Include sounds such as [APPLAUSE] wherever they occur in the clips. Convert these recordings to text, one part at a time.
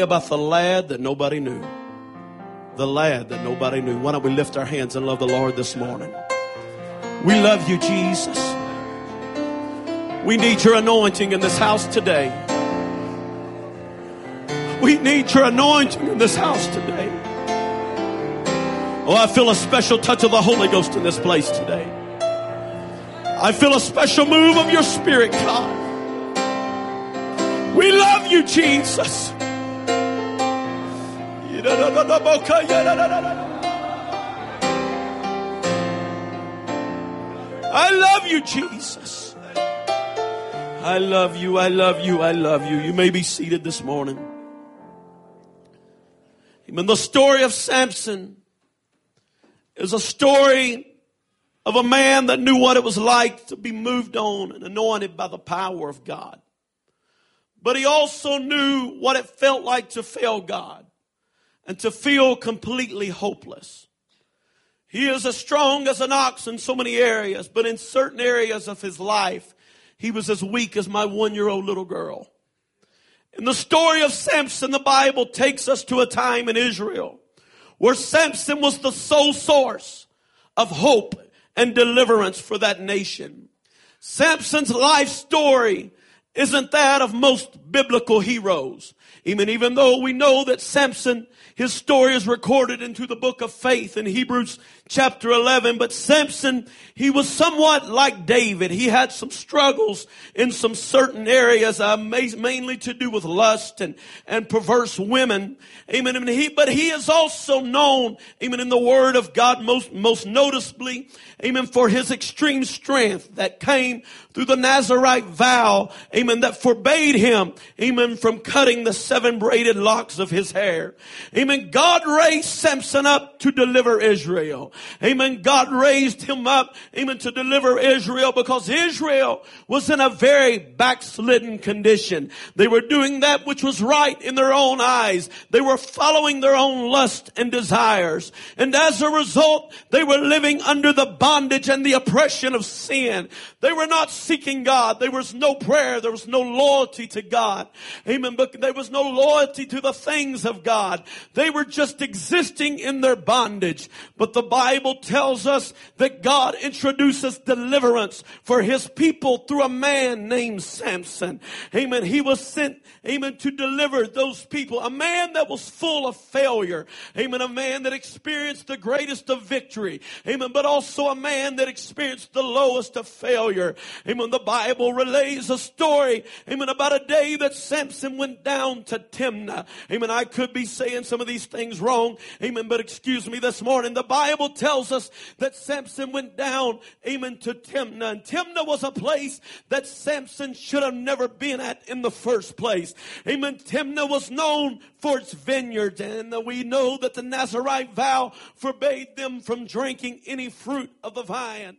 about the lad that nobody knew. The lad that nobody knew. Why don't we lift our hands and love the Lord this morning? We love you, Jesus. We need your anointing in this house today. We need your anointing in this house today. Oh, I feel a special touch of the Holy Ghost in this place today. I feel a special move of your spirit, God. We love you, Jesus. I love you, Jesus. I love you. I love you. I love you. You may be seated this morning. Amen. The story of Samson is a story of a man that knew what it was like to be moved on and anointed by the power of God. But he also knew what it felt like to fail God and to feel completely hopeless. He is as strong as an ox in so many areas, but in certain areas of his life, he was as weak as my one year old little girl. And the story of Samson, the Bible takes us to a time in Israel where Samson was the sole source of hope and deliverance for that nation. Samson's life story isn't that of most biblical heroes. Even, even though we know that Samson his story is recorded into the book of faith in Hebrews chapter 11. But Samson, he was somewhat like David. He had some struggles in some certain areas, uh, mainly to do with lust and, and perverse women. Amen. And he, but he is also known, amen, in the word of God most, most noticeably, amen, for his extreme strength that came through the Nazarite vow, amen, that forbade him, amen, from cutting the seven braided locks of his hair. Amen. God raised Samson up to deliver Israel. Amen. God raised him up, amen, to deliver Israel because Israel was in a very backslidden condition. They were doing that which was right in their own eyes. They were following their own lust and desires. And as a result, they were living under the bondage and the oppression of sin. They were not seeking God. There was no prayer. There was no loyalty to God. Amen. But there was no loyalty to the things of God. They were just existing in their bondage. But the Bible tells us that God introduces deliverance for his people through a man named Samson. Amen. He was sent, amen, to deliver those people. A man that was full of failure. Amen. A man that experienced the greatest of victory. Amen. But also a man that experienced the lowest of failure. Amen. The Bible relays a story, amen, about a day that Samson went down to Timnah. Amen. I could be saying some of these things wrong. Amen. But excuse me this morning. The Bible tells us that Samson went down, amen, to Timnah. And Timnah was a place that Samson should have never been at in the first place. Amen. Timnah was known for its vineyards. And we know that the Nazarite vow forbade them from drinking any fruit of the vine.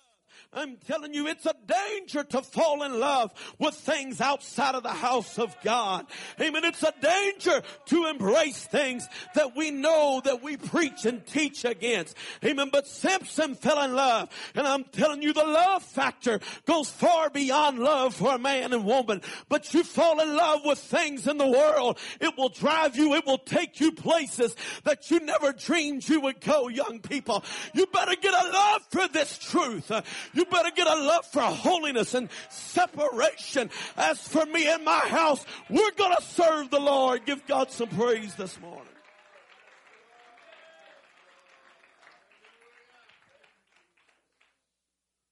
it's a danger to fall in love with things outside of the house of God. Amen. It's a danger to embrace things that we know that we preach and teach against. Amen. But Samson fell in love. And I'm telling you, the love factor goes far beyond love for a man and woman. But you fall in love with things in the world. It will drive you. It will take you places that you never dreamed you would go, young people. You better get a love for this truth. You better get a love for holiness and separation. As for me and my house, we're going to serve the Lord. Give God some praise this morning.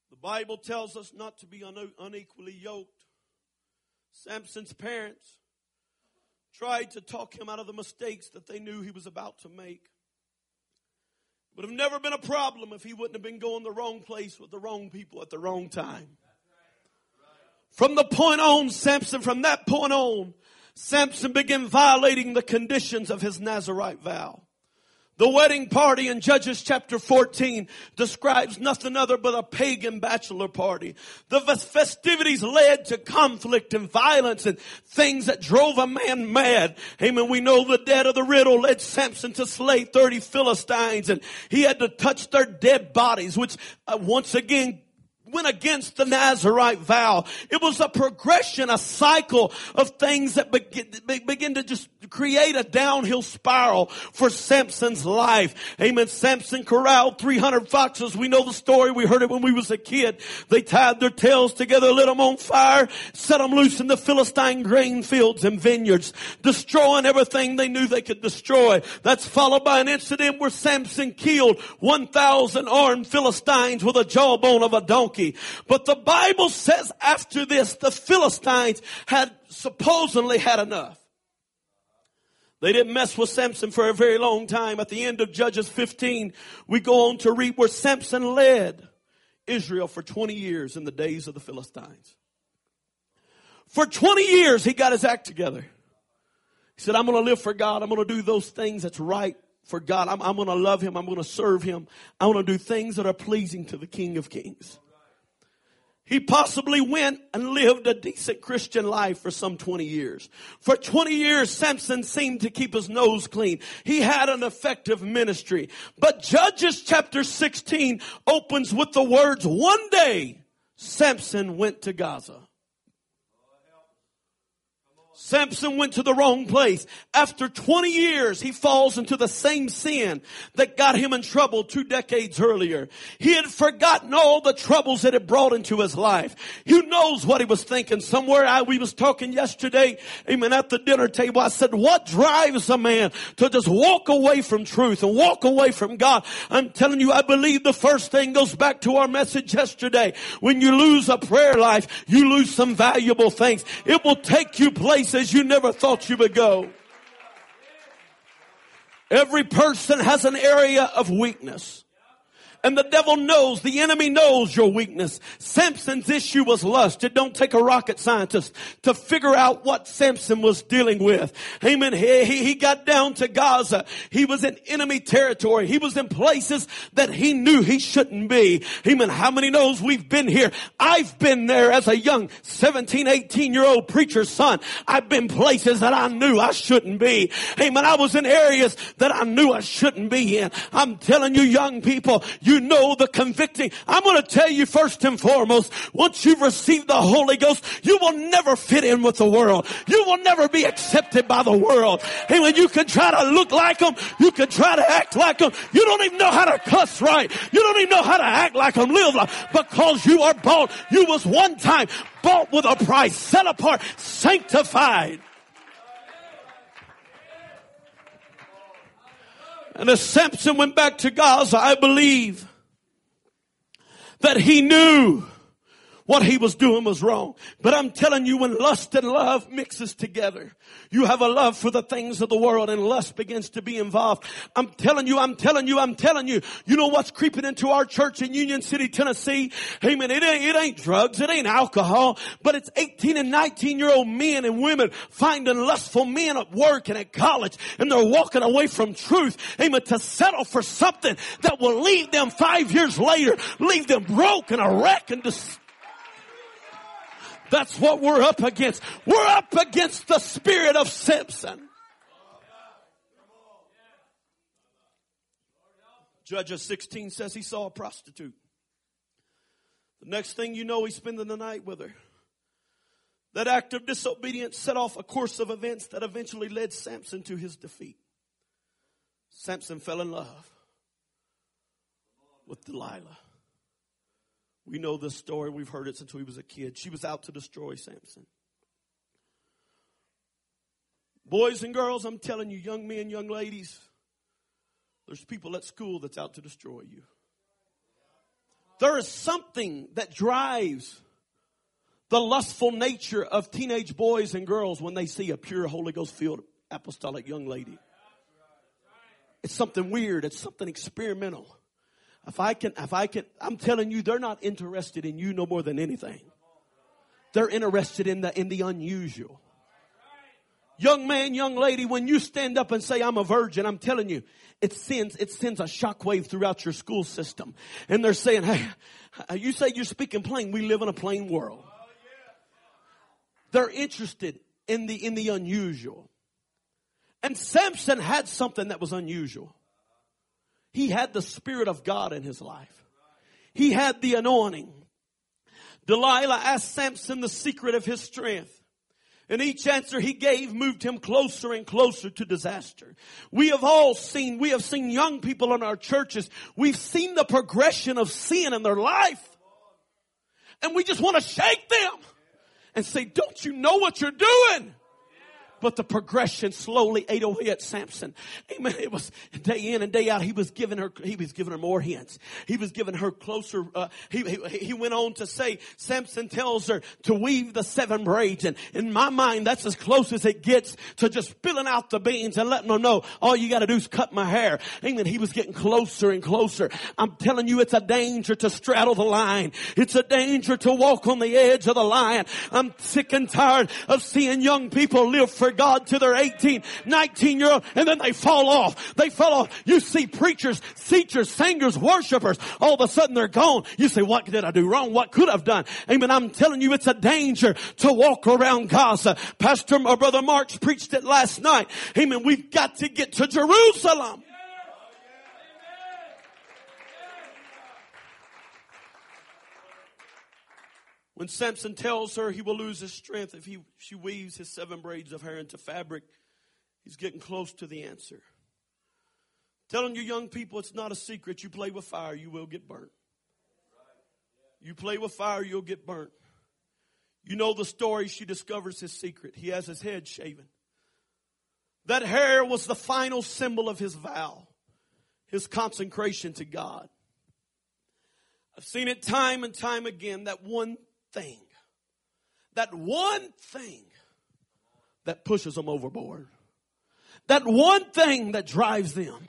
The Bible tells us not to be unequally yoked. Samson's parents tried to talk him out of the mistakes that they knew he was about to make. Would have never been a problem if he wouldn't have been going the wrong place with the wrong people at the wrong time. From the point on, Samson, from that point on, Samson began violating the conditions of his Nazarite vow. The wedding party in Judges chapter 14 describes nothing other but a pagan bachelor party. The festivities led to conflict and violence and things that drove a man mad. Amen. We know the dead of the riddle led Samson to slay 30 Philistines and he had to touch their dead bodies, which uh, once again went against the Nazarite vow. It was a progression, a cycle of things that begin, to just create a downhill spiral for Samson's life. Amen. Samson corralled 300 foxes. We know the story. We heard it when we was a kid. They tied their tails together, lit them on fire, set them loose in the Philistine grain fields and vineyards, destroying everything they knew they could destroy. That's followed by an incident where Samson killed 1,000 armed Philistines with a jawbone of a donkey. But the Bible says after this, the Philistines had supposedly had enough. They didn't mess with Samson for a very long time. At the end of Judges 15, we go on to read where Samson led Israel for 20 years in the days of the Philistines. For 20 years, he got his act together. He said, I'm going to live for God. I'm going to do those things that's right for God. I'm, I'm going to love him. I'm going to serve him. I'm going to do things that are pleasing to the King of Kings. He possibly went and lived a decent Christian life for some 20 years. For 20 years, Samson seemed to keep his nose clean. He had an effective ministry. But Judges chapter 16 opens with the words, one day Samson went to Gaza. Samson went to the wrong place. After 20 years, he falls into the same sin that got him in trouble two decades earlier. He had forgotten all the troubles that it brought into his life. Who knows what he was thinking? Somewhere I, we was talking yesterday, amen, at the dinner table. I said, what drives a man to just walk away from truth and walk away from God? I'm telling you, I believe the first thing goes back to our message yesterday. When you lose a prayer life, you lose some valuable things. It will take you places places you never thought you would go. Every person has an area of weakness. And the devil knows, the enemy knows your weakness. Samson's issue was lust. It don't take a rocket scientist to figure out what Samson was dealing with. Amen. He, he, he got down to Gaza. He was in enemy territory. He was in places that he knew he shouldn't be. Amen. How many knows we've been here? I've been there as a young 17, 18 year old preacher's son. I've been places that I knew I shouldn't be. Amen. I was in areas that I knew I shouldn't be in. I'm telling you young people, know the convicting. I'm going to tell you first and foremost, once you've received the Holy Ghost, you will never fit in with the world. You will never be accepted by the world. And when you can try to look like them, you can try to act like them. You don't even know how to cuss right. You don't even know how to act like them, live like, because you are bought. You was one time bought with a price, set apart, sanctified. And as Samson went back to Gaza, I believe that he knew what he was doing was wrong. But I'm telling you, when lust and love mixes together, you have a love for the things of the world and lust begins to be involved. I'm telling you, I'm telling you, I'm telling you, you know what's creeping into our church in Union City, Tennessee? Amen. It ain't, it ain't drugs. It ain't alcohol, but it's 18 and 19 year old men and women finding lustful men at work and at college and they're walking away from truth. Amen. To settle for something that will leave them five years later, leave them broke and a wreck and dis- that's what we're up against. We're up against the spirit of Samson. Judges 16 says he saw a prostitute. The next thing you know, he's spending the night with her. That act of disobedience set off a course of events that eventually led Samson to his defeat. Samson fell in love with Delilah. We know this story. We've heard it since we was a kid. She was out to destroy Samson. Boys and girls, I'm telling you, young men, young ladies, there's people at school that's out to destroy you. There is something that drives the lustful nature of teenage boys and girls when they see a pure Holy Ghost filled apostolic young lady. It's something weird. It's something experimental. If I can, if I can, I'm telling you, they're not interested in you no more than anything. They're interested in the, in the unusual. Young man, young lady, when you stand up and say, I'm a virgin, I'm telling you, it sends, it sends a shockwave throughout your school system. And they're saying, hey, [LAUGHS] you say you're speaking plain. We live in a plain world. They're interested in the, in the unusual. And Samson had something that was unusual. He had the Spirit of God in his life. He had the anointing. Delilah asked Samson the secret of his strength. And each answer he gave moved him closer and closer to disaster. We have all seen, we have seen young people in our churches. We've seen the progression of sin in their life. And we just want to shake them and say, don't you know what you're doing? But the progression slowly ate away at Samson. Amen. It was day in and day out. He was giving her, he was giving her more hints. He was giving her closer, uh, he, he, he, went on to say, Samson tells her to weave the seven braids. And in my mind, that's as close as it gets to just spilling out the beans and letting them know all you gotta do is cut my hair. Amen. He was getting closer and closer. I'm telling you, it's a danger to straddle the line. It's a danger to walk on the edge of the line. I'm sick and tired of seeing young people live for God to their 18, 19 year old and then they fall off. They fall off. You see preachers, teachers, singers, worshipers, all of a sudden they're gone. You say, what did I do wrong? What could I've done? Amen. I'm telling you, it's a danger to walk around Gaza. Pastor or Brother Marks preached it last night. Amen. We've got to get to Jerusalem. When Samson tells her he will lose his strength if he, she weaves his seven braids of hair into fabric, he's getting close to the answer. Telling you young people it's not a secret. You play with fire, you will get burnt. You play with fire, you'll get burnt. You know the story. She discovers his secret. He has his head shaven. That hair was the final symbol of his vow, his consecration to God. I've seen it time and time again that one thing, that one thing that pushes them overboard, that one thing that drives them.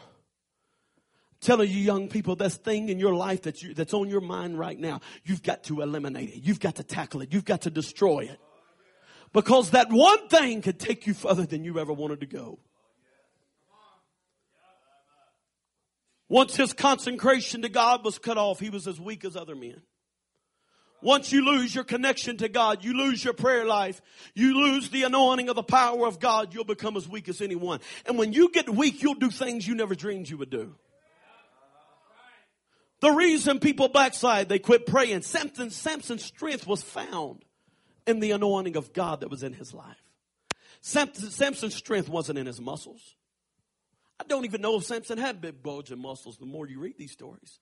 telling you young people, this thing in your life that you, that's on your mind right now, you've got to eliminate it. You've got to tackle it. You've got to destroy it. Because that one thing could take you further than you ever wanted to go. Once his consecration to God was cut off, he was as weak as other men. Once you lose your connection to God, you lose your prayer life, you lose the anointing of the power of God, you'll become as weak as anyone. And when you get weak, you'll do things you never dreamed you would do. The reason people backslide, they quit praying. Samson, Samson's strength was found in the anointing of God that was in his life. Samson, Samson's strength wasn't in his muscles. I don't even know if Samson had big bulging muscles the more you read these stories.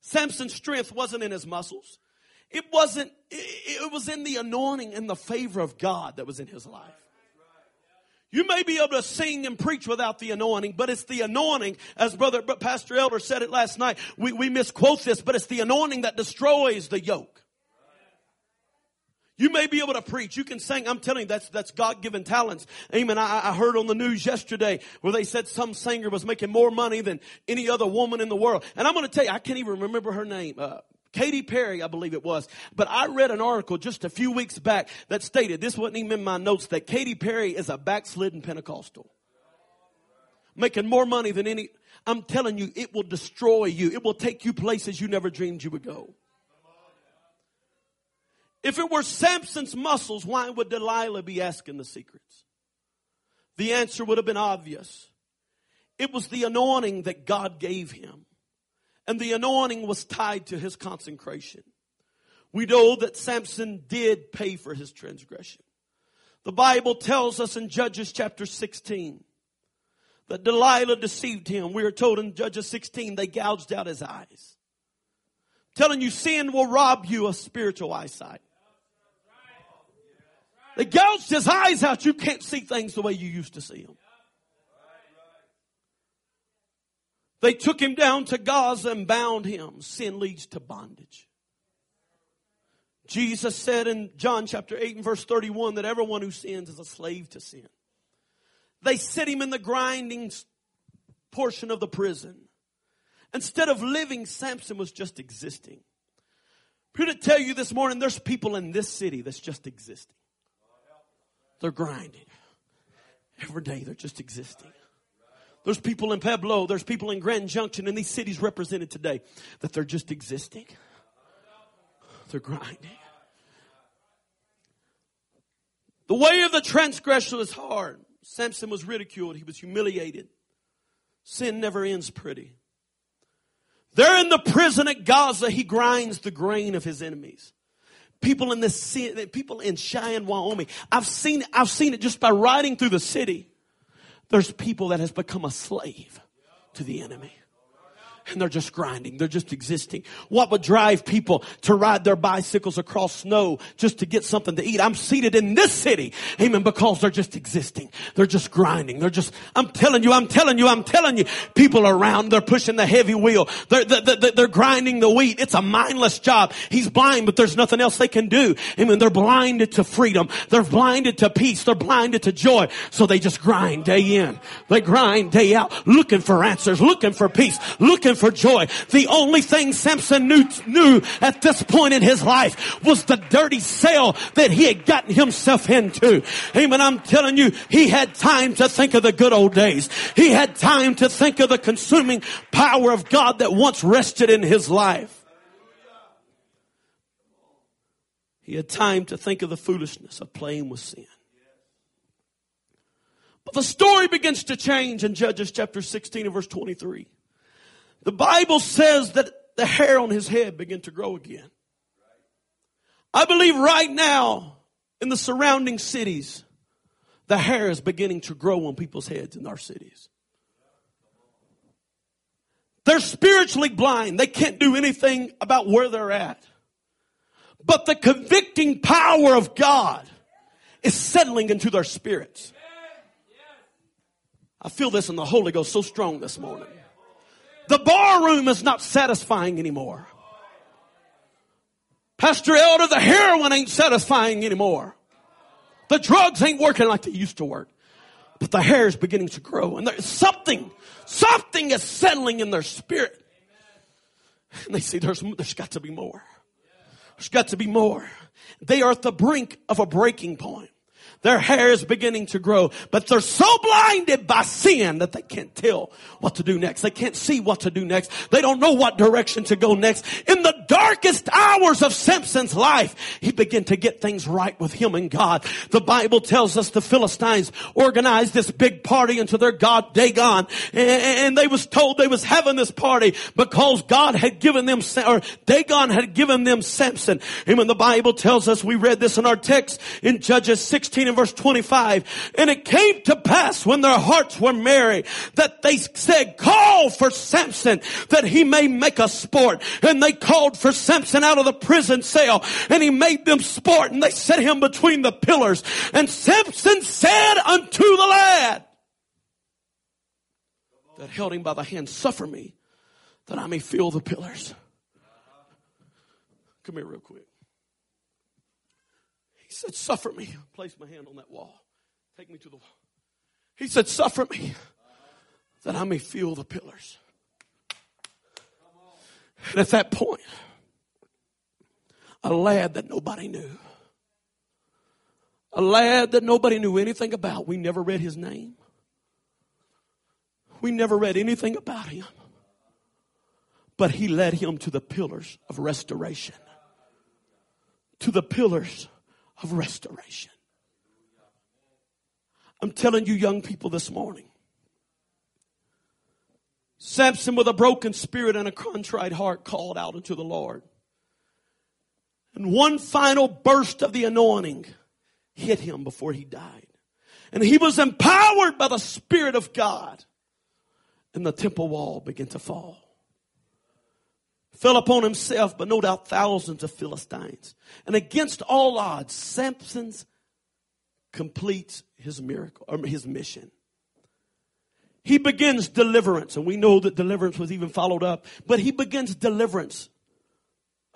Samson's strength wasn't in his muscles. It wasn't, it was in the anointing and the favor of God that was in his life. You may be able to sing and preach without the anointing, but it's the anointing, as brother, but Pastor Elder said it last night. We, we misquote this, but it's the anointing that destroys the yoke. You may be able to preach. You can sing. I'm telling you, that's, that's God-given talents. Amen. I, I heard on the news yesterday where they said some singer was making more money than any other woman in the world. And I'm going to tell you, I can't even remember her name. Uh, Katy Perry, I believe it was. But I read an article just a few weeks back that stated, this wasn't even in my notes, that Katy Perry is a backslidden Pentecostal. Making more money than any, I'm telling you, it will destroy you. It will take you places you never dreamed you would go. If it were Samson's muscles, why would Delilah be asking the secrets? The answer would have been obvious. It was the anointing that God gave him. And the anointing was tied to his consecration. We know that Samson did pay for his transgression. The Bible tells us in Judges chapter 16 that Delilah deceived him. We are told in Judges 16 they gouged out his eyes. Telling you sin will rob you of spiritual eyesight. They gouged his eyes out. You can't see things the way you used to see them. They took him down to Gaza and bound him. Sin leads to bondage. Jesus said in John chapter 8 and verse 31 that everyone who sins is a slave to sin. They set him in the grinding portion of the prison. Instead of living, Samson was just existing. I'm here to tell you this morning, there's people in this city that's just existing. They're grinding. Every day they're just existing. There's people in Pueblo, there's people in Grand Junction, in these cities represented today, that they're just existing. They're grinding. The way of the transgressor is hard. Samson was ridiculed. He was humiliated. Sin never ends pretty. There in the prison at Gaza, he grinds the grain of his enemies. People in this people in Cheyenne, Wyoming. I've seen, I've seen it just by riding through the city. There's people that has become a slave to the enemy and they're just grinding. They're just existing. What would drive people to ride their bicycles across snow just to get something to eat? I'm seated in this city. Amen. Because they're just existing. They're just grinding. They're just, I'm telling you, I'm telling you, I'm telling you, people around, they're pushing the heavy wheel. They're, they're, they're grinding the wheat. It's a mindless job. He's blind, but there's nothing else they can do. Amen. They're blinded to freedom. They're blinded to peace. They're blinded to joy. So they just grind day in. They grind day out, looking for answers, looking for peace, looking for joy. The only thing Samson knew, knew at this point in his life was the dirty cell that he had gotten himself into. Amen. I'm telling you, he had time to think of the good old days. He had time to think of the consuming power of God that once rested in his life. He had time to think of the foolishness of playing with sin. But the story begins to change in Judges chapter 16 and verse 23. The Bible says that the hair on his head began to grow again. I believe right now in the surrounding cities, the hair is beginning to grow on people's heads in our cities. They're spiritually blind. They can't do anything about where they're at. But the convicting power of God is settling into their spirits. I feel this in the Holy Ghost so strong this morning. The bar room is not satisfying anymore. Pastor Elder, the heroin ain't satisfying anymore. The drugs ain't working like they used to work. But the hair is beginning to grow and there's something, something is settling in their spirit. And they see there's, there's got to be more. There's got to be more. They are at the brink of a breaking point. Their hair is beginning to grow, but they're so blinded by sin that they can't tell what to do next. They can't see what to do next. They don't know what direction to go next. In the darkest hours of Samson's life, he began to get things right with him and God. The Bible tells us the Philistines organized this big party into their God Dagon, and they was told they was having this party because God had given them, or Dagon had given them Samson. And when the Bible tells us, we read this in our text in Judges 16 and verse 25. And it came to pass when their hearts were merry that they said, call for Samson that he may make us sport. And they called for Samson out of the prison cell and he made them sport and they set him between the pillars. And Samson said unto the lad that held him by the hand, suffer me that I may feel the pillars. Come here real quick He said, Suffer me. Place my hand on that wall. Take me to the wall. He said, Suffer me that I may feel the pillars. And at that point, a lad that nobody knew, a lad that nobody knew anything about, we never read his name. We never read anything about him. But he led him to the pillars of restoration. To the pillars of restoration. I'm telling you, young people, this morning. Samson, with a broken spirit and a contrite heart, called out unto the Lord. And one final burst of the anointing hit him before he died. And he was empowered by the Spirit of God. And the temple wall began to fall fell upon himself, but no doubt thousands of Philistines. And against all odds, Samson's completes his miracle, or his mission. He begins deliverance, and we know that deliverance was even followed up, but he begins deliverance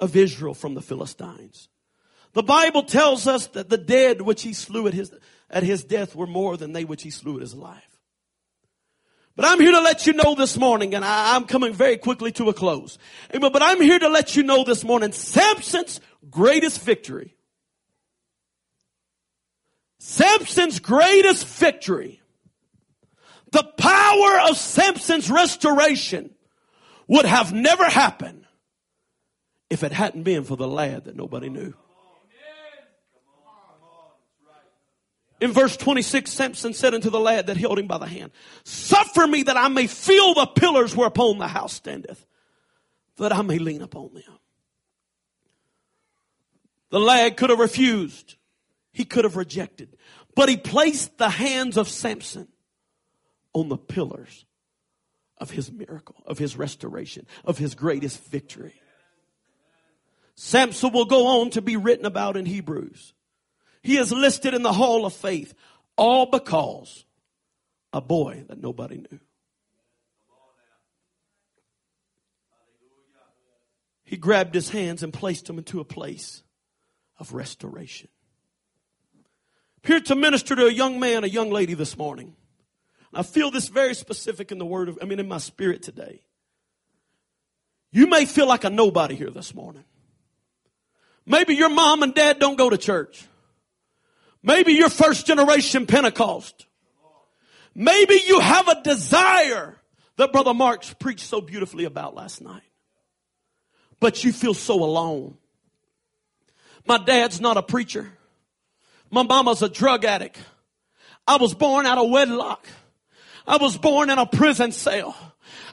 of Israel from the Philistines. The Bible tells us that the dead which he slew at his, at his death were more than they which he slew at his life. But I'm here to let you know this morning, and I, am coming very quickly to a close. But I'm here to let you know this morning, Samson's greatest victory. Samson's greatest victory. The power of Samson's restoration would have never happened if it hadn't been for the lad that nobody knew. In verse 26, Samson said unto the lad that held him by the hand, Suffer me that I may feel the pillars whereupon the house standeth, that I may lean upon them. The lad could have refused. He could have rejected. But he placed the hands of Samson on the pillars of his miracle, of his restoration, of his greatest victory. Samson will go on to be written about in Hebrews. He is listed in the hall of faith, all because a boy that nobody knew. He grabbed his hands and placed them into a place of restoration. Here to minister to a young man, a young lady this morning. I feel this very specific in the word of, I mean, in my spirit today. You may feel like a nobody here this morning. Maybe your mom and dad don't go to church. Maybe you're first generation Pentecost. Maybe you have a desire that Brother Marks preached so beautifully about last night. But you feel so alone. My dad's not a preacher. My mama's a drug addict. I was born out of wedlock. I was born in a prison cell.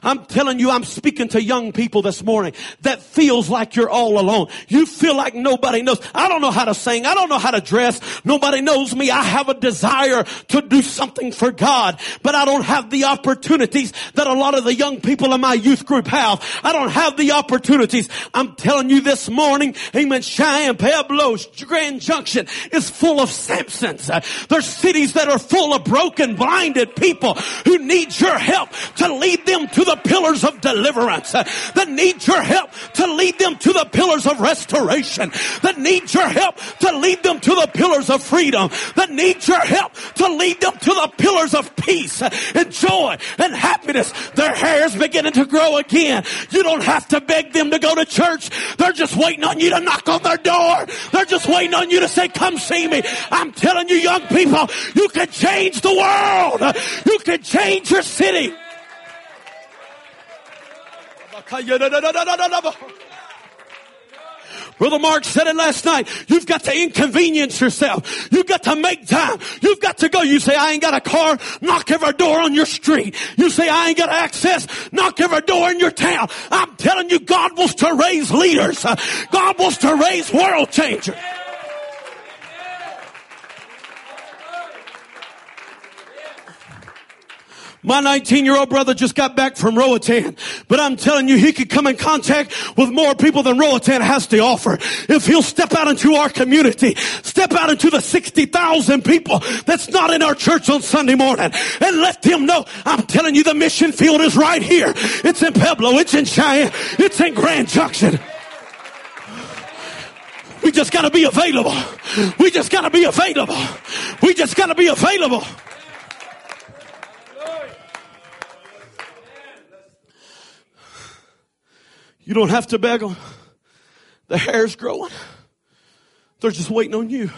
I'm telling you, I'm speaking to young people this morning that feels like you're all alone. You feel like nobody knows. I don't know how to sing. I don't know how to dress. Nobody knows me. I have a desire to do something for God, but I don't have the opportunities that a lot of the young people in my youth group have. I don't have the opportunities. I'm telling you this morning, amen, Cheyenne, Pueblos, Grand Junction is full of Samsons. Uh, there's cities that are full of broken, blinded people who need your help to lead them to the pillars of deliverance, uh, that need your help to lead them to the pillars of restoration, that need your help to lead them to the pillars of freedom, that need your help to lead them to the pillars of peace uh, and joy and happiness. Their hair is beginning to grow again. You don't have to beg them to go to church. They're just waiting on you to knock on their door. They're just waiting on you to say, come see me. I'm telling you young people, you can change the world. You can change your city. Brother Mark said it last night. You've got to inconvenience yourself. You've got to make time. You've got to go. You say, I ain't got a car. Knock every door on your street. You say, I ain't got access. Knock every door in your town. I'm telling you, God wants to raise leaders. God wants to raise world changers. My 19 year old brother just got back from Roatan, but I'm telling you, he could come in contact with more people than Roatan has to offer. If he'll step out into our community, step out into the 60,000 people that's not in our church on Sunday morning and let them know, I'm telling you, the mission field is right here. It's in Pueblo. It's in Cheyenne. It's in Grand Junction. We just gotta be available. We just gotta be available. We just gotta be available. You don't have to beg them. The hair's growing. They're just waiting on you.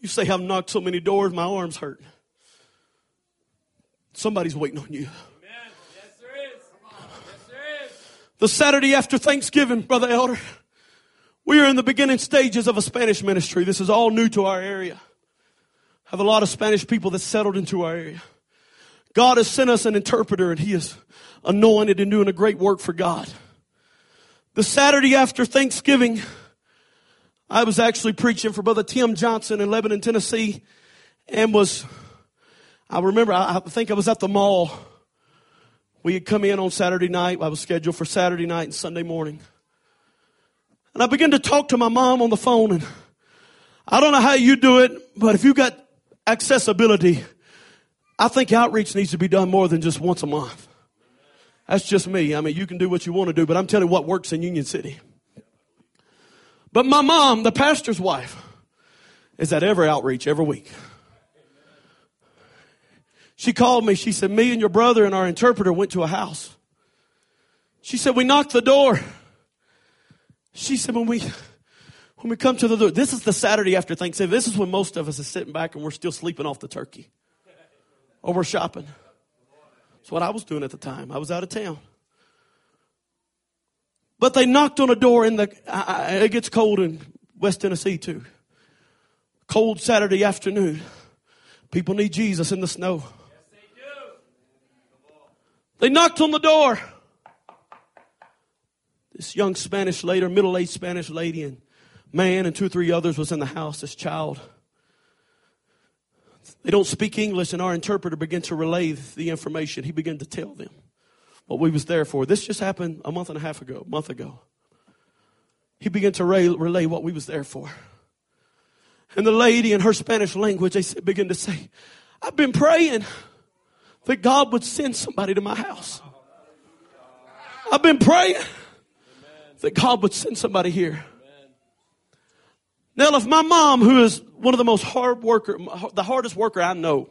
You say, I've knocked so many doors, my arms hurt. Somebody's waiting on you. The Saturday after Thanksgiving, Brother Elder, we are in the beginning stages of a Spanish ministry. This is all new to our area. Have a lot of Spanish people that settled into our area. God has sent us an interpreter and he is anointed and doing a great work for God. The Saturday after Thanksgiving, I was actually preaching for Brother Tim Johnson in Lebanon, Tennessee, and was, I remember, I think I was at the mall. We had come in on Saturday night. I was scheduled for Saturday night and Sunday morning. And I began to talk to my mom on the phone and I don't know how you do it, but if you've got accessibility, I think outreach needs to be done more than just once a month. That's just me. I mean, you can do what you want to do, but I'm telling you what works in Union City. But my mom, the pastor's wife, is at every outreach every week. She called me. She said, me and your brother and our interpreter went to a house. She said, we knocked the door. She said, when we, when we come to the door, this is the Saturday after Thanksgiving. This is when most of us are sitting back and we're still sleeping off the turkey. Or we're shopping. That's what I was doing at the time. I was out of town. But they knocked on a door in the, I, it gets cold in West Tennessee too. Cold Saturday afternoon. People need Jesus in the snow. They knocked on the door. This young Spanish lady, middle-aged Spanish lady and man and two or three others was in the house, this child. They don't speak English and our interpreter began to relay the information. He began to tell them what we was there for. This just happened a month and a half ago, a month ago. He began to relay what we was there for. And the lady in her Spanish language, they began to say, I've been praying that God would send somebody to my house. I've been praying that God would send somebody here. Now, if my mom, who is one of the most hard worker, the hardest worker I know,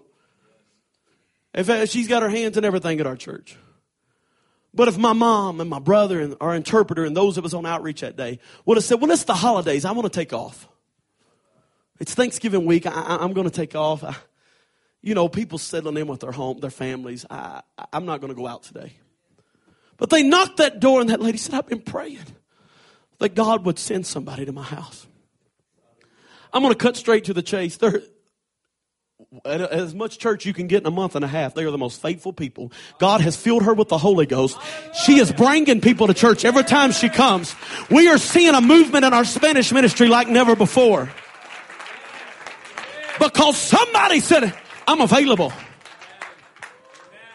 if she's got her hands in everything at our church. But if my mom and my brother and our interpreter and those of us on outreach that day would have said, well, it's the holidays. I want to take off. It's Thanksgiving week. I, am going to take off. I, you know, people settling in with their home, their families. I, I'm not going to go out today. But they knocked that door and that lady said, I've been praying that God would send somebody to my house. I'm going to cut straight to the chase. There, as much church you can get in a month and a half. They are the most faithful people. God has filled her with the Holy Ghost. She is bringing people to church every time she comes. We are seeing a movement in our Spanish ministry like never before. Because somebody said, I'm available.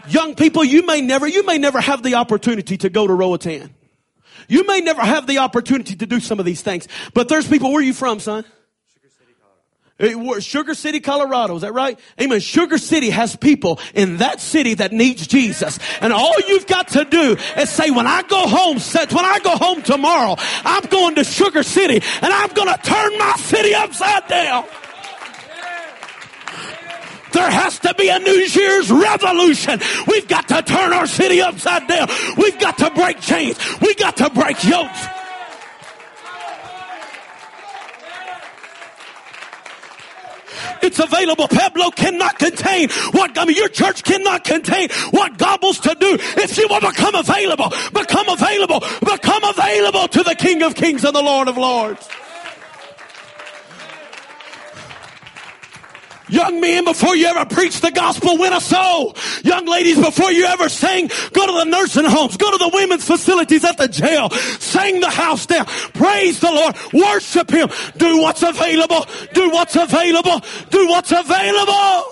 Young people, you may never, you may never have the opportunity to go to Roatan. You may never have the opportunity to do some of these things. But there's people, where are you from, son? Eh, Sugar City, Colorado. Is that right? Amen. Sugar City has people in that city that needs Jesus. And all you've got to do is say, when I go home, when I go home tomorrow, I'm going to Sugar City and I'm going to turn my city upside down. There has to be a New Year's revolution. We've got to turn our city upside down. We've got to break chains. We've got to break yokes. It's available. Pueblo cannot contain what, I mean, your church cannot contain what God wants to do. If you will become available, become available, become available to the King of Kings and the Lord of Lords. Young men, before you ever preach the gospel, win a soul. Young ladies, before you ever sing, go to the nursing homes, go to the women's facilities at the jail, sing the house down, praise the Lord, worship Him, do what's available, do what's available, do what's available.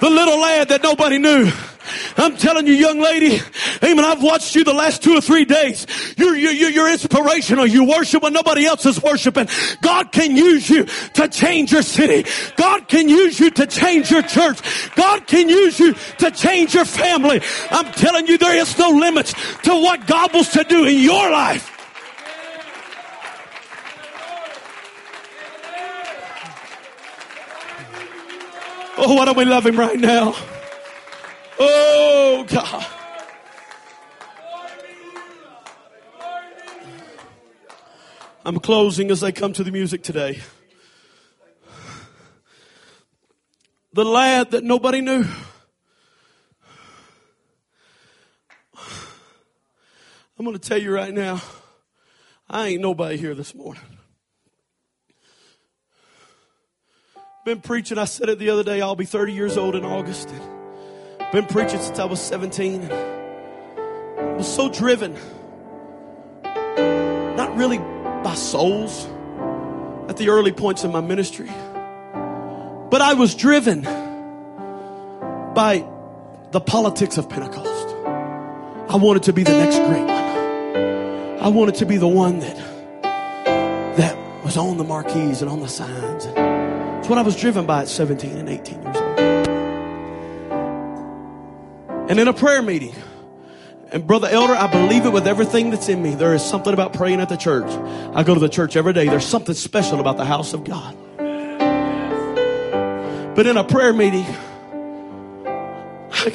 The little lad that nobody knew I'm telling you, young lady, amen, I've watched you the last two or three days. You're, you're, you're inspirational. You worship when nobody else is worshiping. God can use you to change your city. God can use you to change your church. God can use you to change your family. I'm telling you, there is no limits to what God wants to do in your life. Oh, why don't we love him right now? Oh, God. I'm closing as I come to the music today. The lad that nobody knew. I'm going to tell you right now, I ain't nobody here this morning. Been preaching, I said it the other day, I'll be 30 years old in August. Been preaching since I was 17. I was so driven, not really by souls at the early points in my ministry, but I was driven by the politics of Pentecost. I wanted to be the next great one. I wanted to be the one that that was on the marquees and on the signs. It's what I was driven by at 17 and 18 years old. And in a prayer meeting, And brother elder, I believe it with everything that's in me. There is something about praying at the church. I go to the church every day. There's something special about the house of God. But in a prayer meeting, I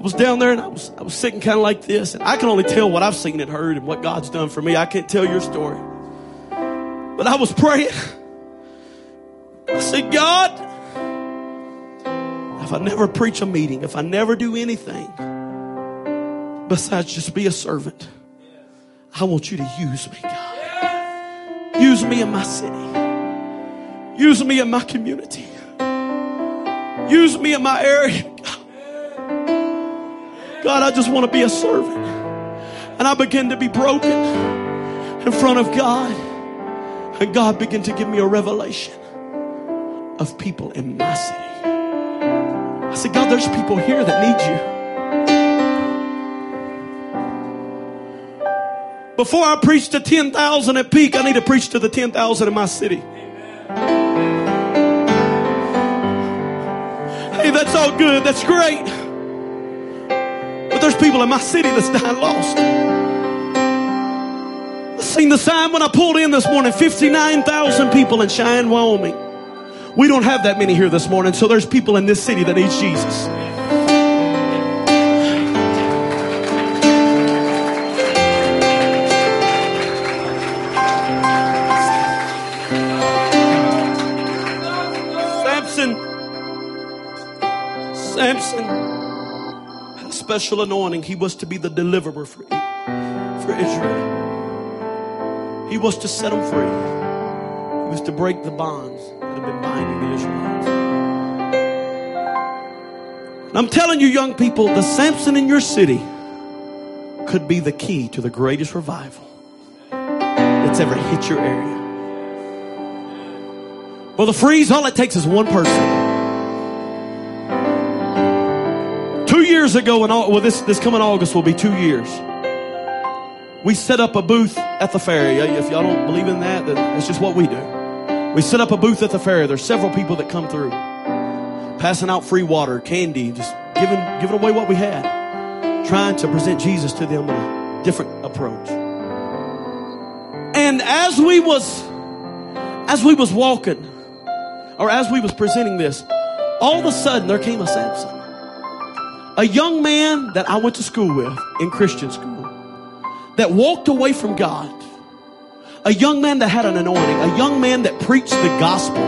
was down there and I was, I was sitting kind of like this. And I can only tell what I've seen and heard and what God's done for me. I can't tell your story. But I was praying. I said, God, if I never preach a meeting, if I never do anything, besides just be a servant. I want you to use me, God. Use me in my city. Use me in my community. Use me in my area. God, I just want to be a servant. And I begin to be broken in front of God. And God began to give me a revelation of people in my city. I said, God, there's people here that need you. Before I preach to 10,000 at peak, I need to preach to the 10,000 in my city. Hey, that's all good. That's great. But there's people in my city that's dying lost. I seen the sign when I pulled in this morning 59,000 people in Cheyenne, Wyoming. We don't have that many here this morning, so there's people in this city that need Jesus. Samson Samson had a special anointing. He was to be the deliverer for, for Israel. He was to set them free. He was to break the bonds that have been binding the. And I'm telling you, young people, the Samson in your city could be the key to the greatest revival that's ever hit your area. Well, the freeze, all it takes is one person. Two years ago, and well, this, this coming August will be two years. We set up a booth at the ferry. If y'all don't believe in that, that's just what we do. We set up a booth at the fair. There's several people that come through, passing out free water, candy, just giving, giving away what we had, trying to present Jesus to them in a different approach. And as we was, as we was walking, or as we was presenting this, all of a sudden there came a Samson. A young man that I went to school with in Christian school that walked away from God, a young man that had an anointing, a young man that preached the gospel.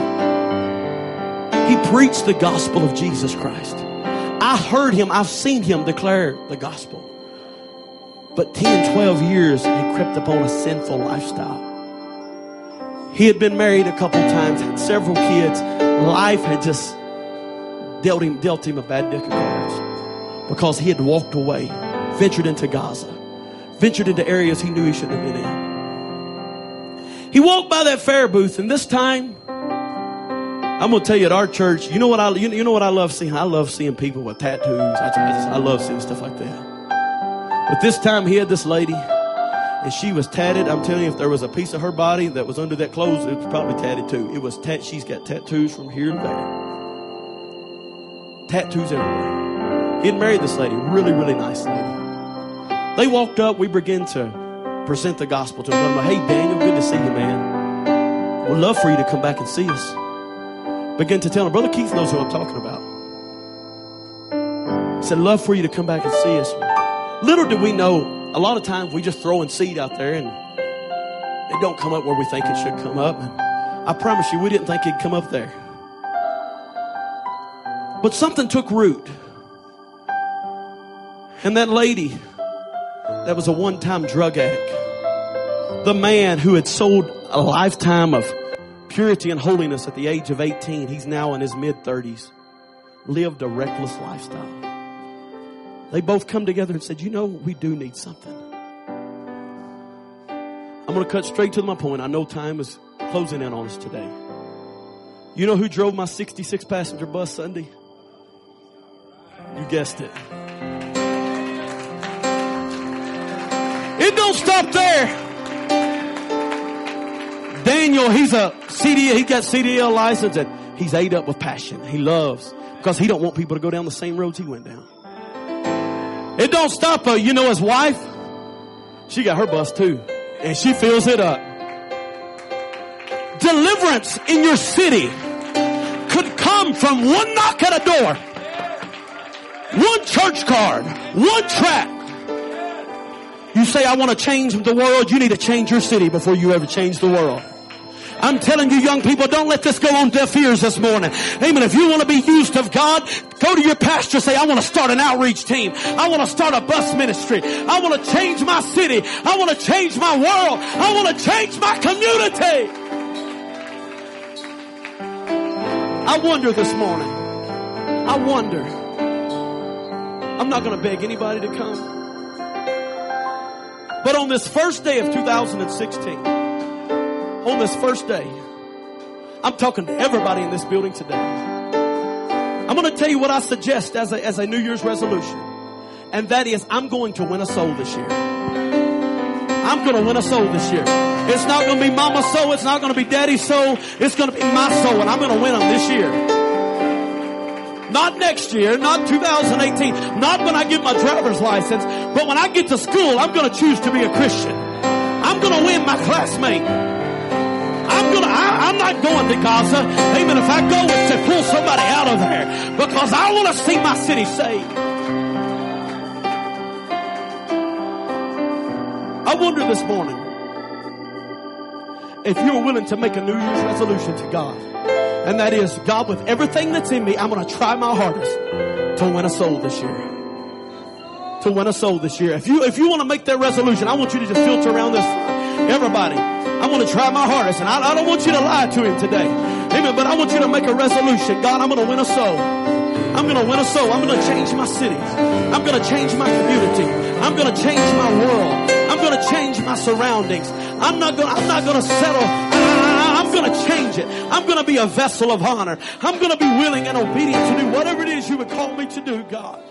He preached the gospel of Jesus Christ. I heard him, I've seen him declare the gospel. But 10, 12 years, he crept upon a sinful lifestyle. He had been married a couple times, had several kids. Life had just dealt him, dealt him a bad deck of cards because he had walked away, ventured into Gaza, ventured into areas he knew he shouldn't have been in. He walked by that fair booth, and this time, I'm going to tell you at our church, you know what I, you, know what I love seeing? I love seeing people with tattoos. I, just, I love seeing stuff like that. But this time he had this lady, and she was tatted. I'm telling you, if there was a piece of her body that was under that clothes, it was probably tatted too. It was tat. She's got tattoos from here to there. Tattoos everywhere. He had married this lady, really, really nice lady. They walked up, we began to present the gospel to them. Like, hey, Daniel, good to see you, man. We'd love for you to come back and see us. Begin to tell him, Brother Keith knows who I'm talking about. He said, love for you to come back and see us. Little do we know, a lot of times we just throwing seed out there and it don't come up where we think it should come up. And I promise you, we didn't think it'd come up there. But something took root. And that lady that was a one time drug addict, the man who had sold a lifetime of purity and holiness at the age of 18, he's now in his mid 30s, lived a reckless lifestyle. They both come together and said, You know, we do need something. I'm going to cut straight to my point. I know time is closing in on us today. You know who drove my 66 passenger bus Sunday? You guessed it. It don't stop there. Daniel, he's a CDL, he got CDL license and he's ate up with passion. He loves because he don't want people to go down the same roads he went down. It don't stop her. You know his wife? She got her bus too. And she fills it up. Deliverance in your city could come from one knock at a door, one church card, one track. You say, I want to change the world. You need to change your city before you ever change the world. I'm telling you young people, don't let this go on deaf ears this morning. Amen. If you want to be used of God, go to your pastor, say, I want to start an outreach team. I want to start a bus ministry. I want to change my city. I want to change my world. I want to change my community. I wonder this morning. I wonder. I'm not going to beg anybody to come. But on this first day of 2016, on this first day, I'm talking to everybody in this building today. I'm going to tell you what I suggest as a, as a New Year's resolution. And that is, I'm going to win a soul this year. I'm going to win a soul this year. It's not going to be mama's soul. It's not going to be daddy's soul. It's going to be my soul. And I'm going to win them this year. Not next year, not 2018, not when I get my driver's license, but when I get to school, I'm going to choose to be a Christian. I'm going to win my classmate. I'm gonna, I, am not going to Gaza. Uh, amen. If I go, it's to pull somebody out of there because I want to see my city saved. I wonder this morning if you're willing to make a New Year's resolution to God. And that is, God, with everything that's in me, I'm going to try my hardest to win a soul this year. To win a soul this year. If you, if you want to make that resolution, I want you to just filter around this. Everybody, I want to try my hardest, and I, I don't want you to lie to him today. Amen. But I want you to make a resolution. God, I'm going to win a soul. I'm going to win a soul. I'm going to change my city. I'm going to change my community. I'm going to change my world. I'm going to change my surroundings. I'm not going. I'm not going to settle. I'm going to change it. I'm going to be a vessel of honor. I'm going to be willing and obedient to do whatever it is you would call me to do, God.